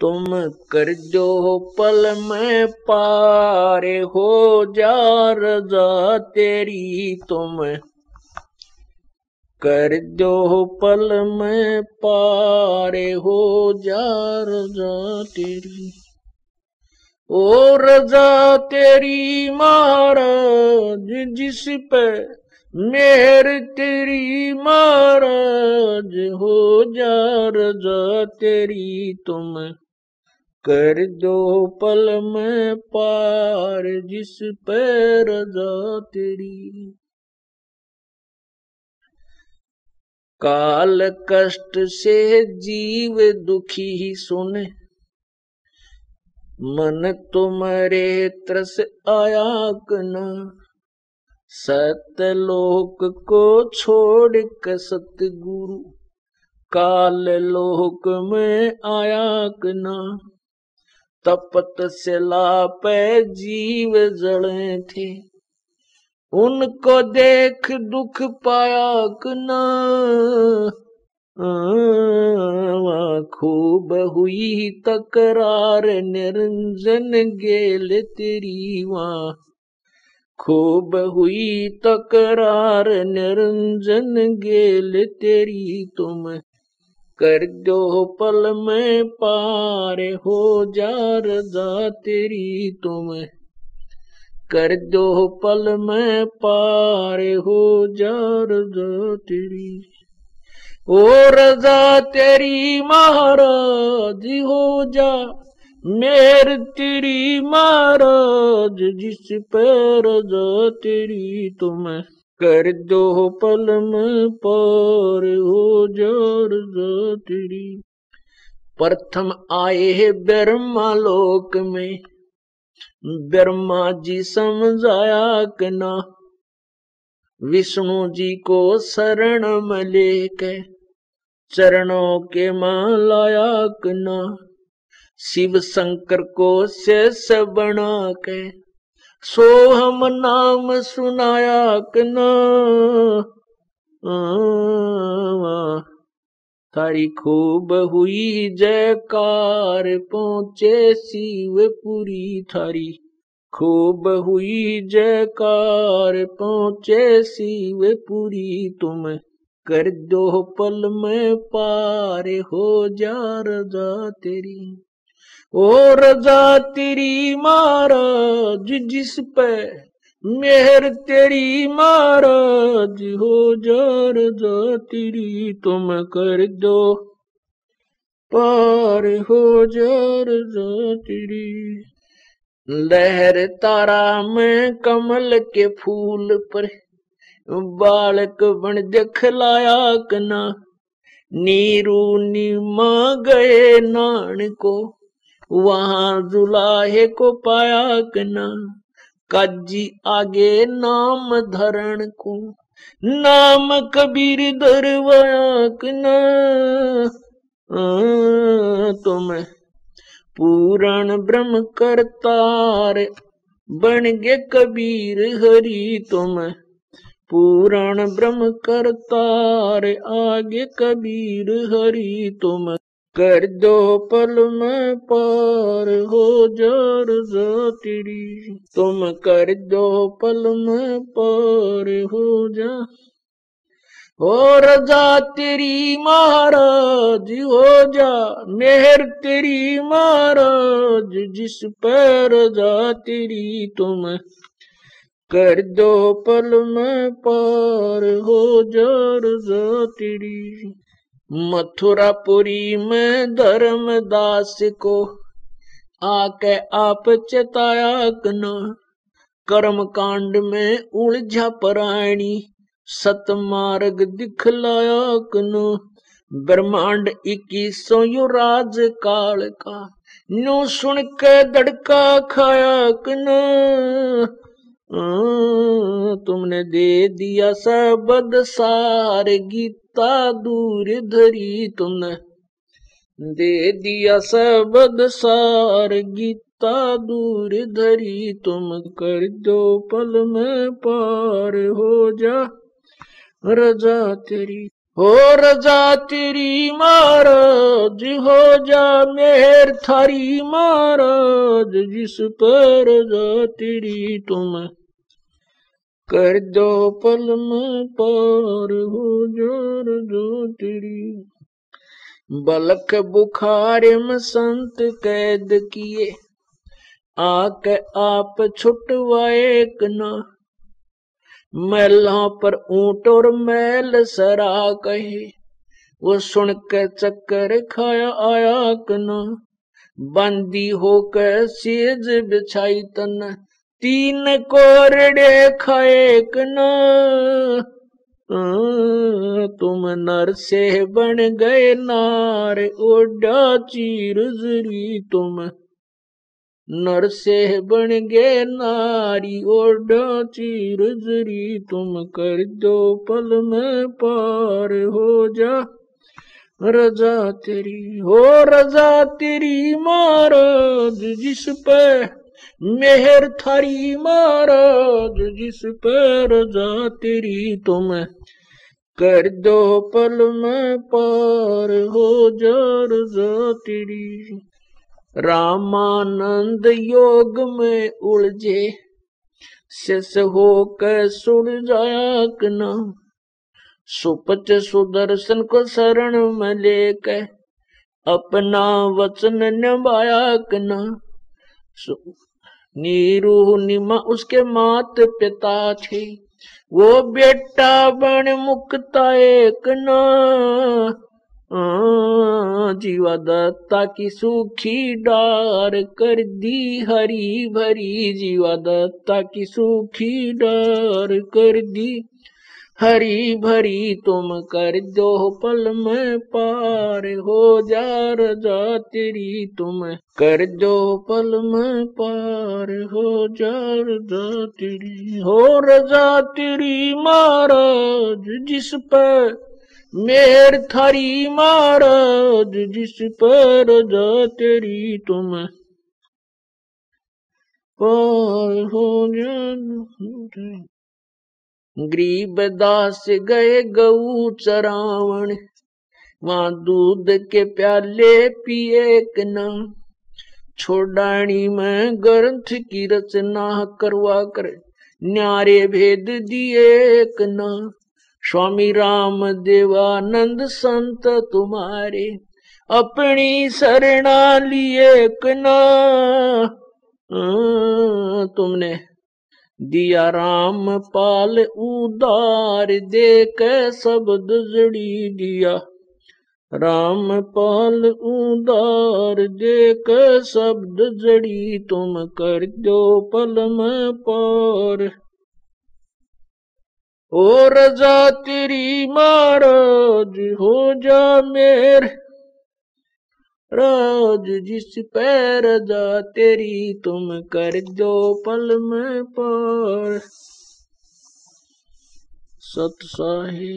तुम कर जो पल में पारे हो जा रजा तेरी तुम। कर दो पल में पारे हो जा रजा तेरी। ओ रजा तेरी महाराज, जिस पे मेहर तेरी महाराज, हो जा रजा तेरी तुम। कर दो पल में पार जिस पे रजा तेरी। काल कष्ट से जीव दुखी ही सुने। मन तुम्हारे त्रस आया कना। सतलोक को छोड़ कर सतगुरु। काल लोक में आया कना। तपत से लापे जीव जड़े थे। उनको देख दुख पाया कना खूब हुई तकरार, निरंजन गेल तेरी वहाँ। खूब हुई तकरार, निरंजन गेल तेरी तुम। कर दो पल में पार हो जा रजा तेरी तुम। कर दो पल में पार हो जा रजा तेरी ओ रजा तेरी महाराज हो जा, मेर तेरी महाराज जिस पर रजा तेरी तुम। कर दो पल में पार हो जार तेरी प्रथम आए है ब्रह्मा लोक में। ब्रह्मा जी समझाया कि ना विष्णु जी को शरण में लेके चरणों के मालाया कना। शिव शंकर को शेष बना के सो हम नाम सुनाया कना थारी खूब हुई जयकार पहुँचे शिवपुरी थारी। खूब हुई जयकार पहुँचे शिवपुरी। तुम कर दो पल में पार हो जा रजा तेरी। ओ रजा तेरी महाराज, जिस पे मेहर तेरी महाराज, हो जा रजा तेरी, तुम कर दो। पार हो जा रजा तेरी। लहर तारा में कमल के फूल पर, बालक बन दिखलाया कना। नीरू नीमा गए नान को वहाँ जुलाहे को पाया कना काजी आगे नाम धरण को, नाम कबीर दरवाया कना तुम पूरण ब्रह्म करतार बन गे कबीर हरि। तुम पूरण ब्रह्म करतार आगे कबीर हरि। तुम कर दो पल में पार हो जार तेरी तुम कर दो पल में पार हो जा। हो रजा तेरी महाराज हो जा, मेहर तेरी महाराज, जिस पर रजा तेरी तुम। कर दो पल में पार हो जा रजा तेरी मथुरापुरी में धर्मदास को आके आप चेताया कना कर्म कांड में उलझा परायणी, सतमार्ग दिखलाया कनो ब्रह्मांड इक्कीसो युराज काल का, नो सुन के दड़का खाया कनो तुमने दे दिया सबद सार गीत ता दूर धरी तुमने। दे दिया सबद सार, गीता दूर धरी तुम, कर दो पल में पार हो जा। रजा तेरी, हो रजा तेरी महाराज, हो जा मेहर थारी महाराज, जिस पर रजा तेरी तुम। कर दो पल में पार हो जा रजा तेरी बलक बुखार में संत कैद किए, आके आप छुटवाए न। मैलों पर ऊँट और मैल सरा कहे, वो सुन के चक्कर खाया आया कना। बंदी होकर सेज बिछाई तन तीन कोरड़े खाए न। तुम नर से बन गए नार ओडा चीर जरी तुम। नर से बन गे नारी ओडा चीर जरी तुम। कर दो पल में पार हो जा। रजा तेरी, हो रजा तेरी महाराज, जिस पे मेहर थारी महाराज, जिस पर रजा तेरी तुम। कर दो पल में पार हो जा रजा तेरी। रामानंद योग में उलझे शिष होकर सुड़ जाया न सुपच सुदर्शन को शरण में लेकर अपना वचन निभाया न नीरू निमा उसके मात पिता थे। वो बेटा बन मुक्ता एक ना। जीवा दत्ता की सुखी डार कर दी हरी भरी। जीवा दत्ता की सुखी डार कर दी। हरी भरी तुम कर दो पल में पार हो जा रजा तेरी तुम कर दो पल में पार हो जा रजा तेरी। हो रजा तेरी महाराज, जिस पर मेर थारी महाराज, जिस पर जा तेरी तुम पार हो गरीब दास गए गऊ चरावण। वहाँ दूध के प्याले पिए न छोड़ाणी में ग्रंथ की रचना करवा कर न्यारे भेद दिए न स्वामी राम देवानंद संत तुम्हारे अपनी शरणा लिए कना तुमने दिया राम पाल उदार दे के शब्द जड़ी दिया। राम पाल उदार दे के शब्द जड़ी, तुम कर दो पल में पार। ओ रजा तेरी महाराज हो जा मेर राज जिस पैर जा तेरी तुम कर दो पल में पार। सत साही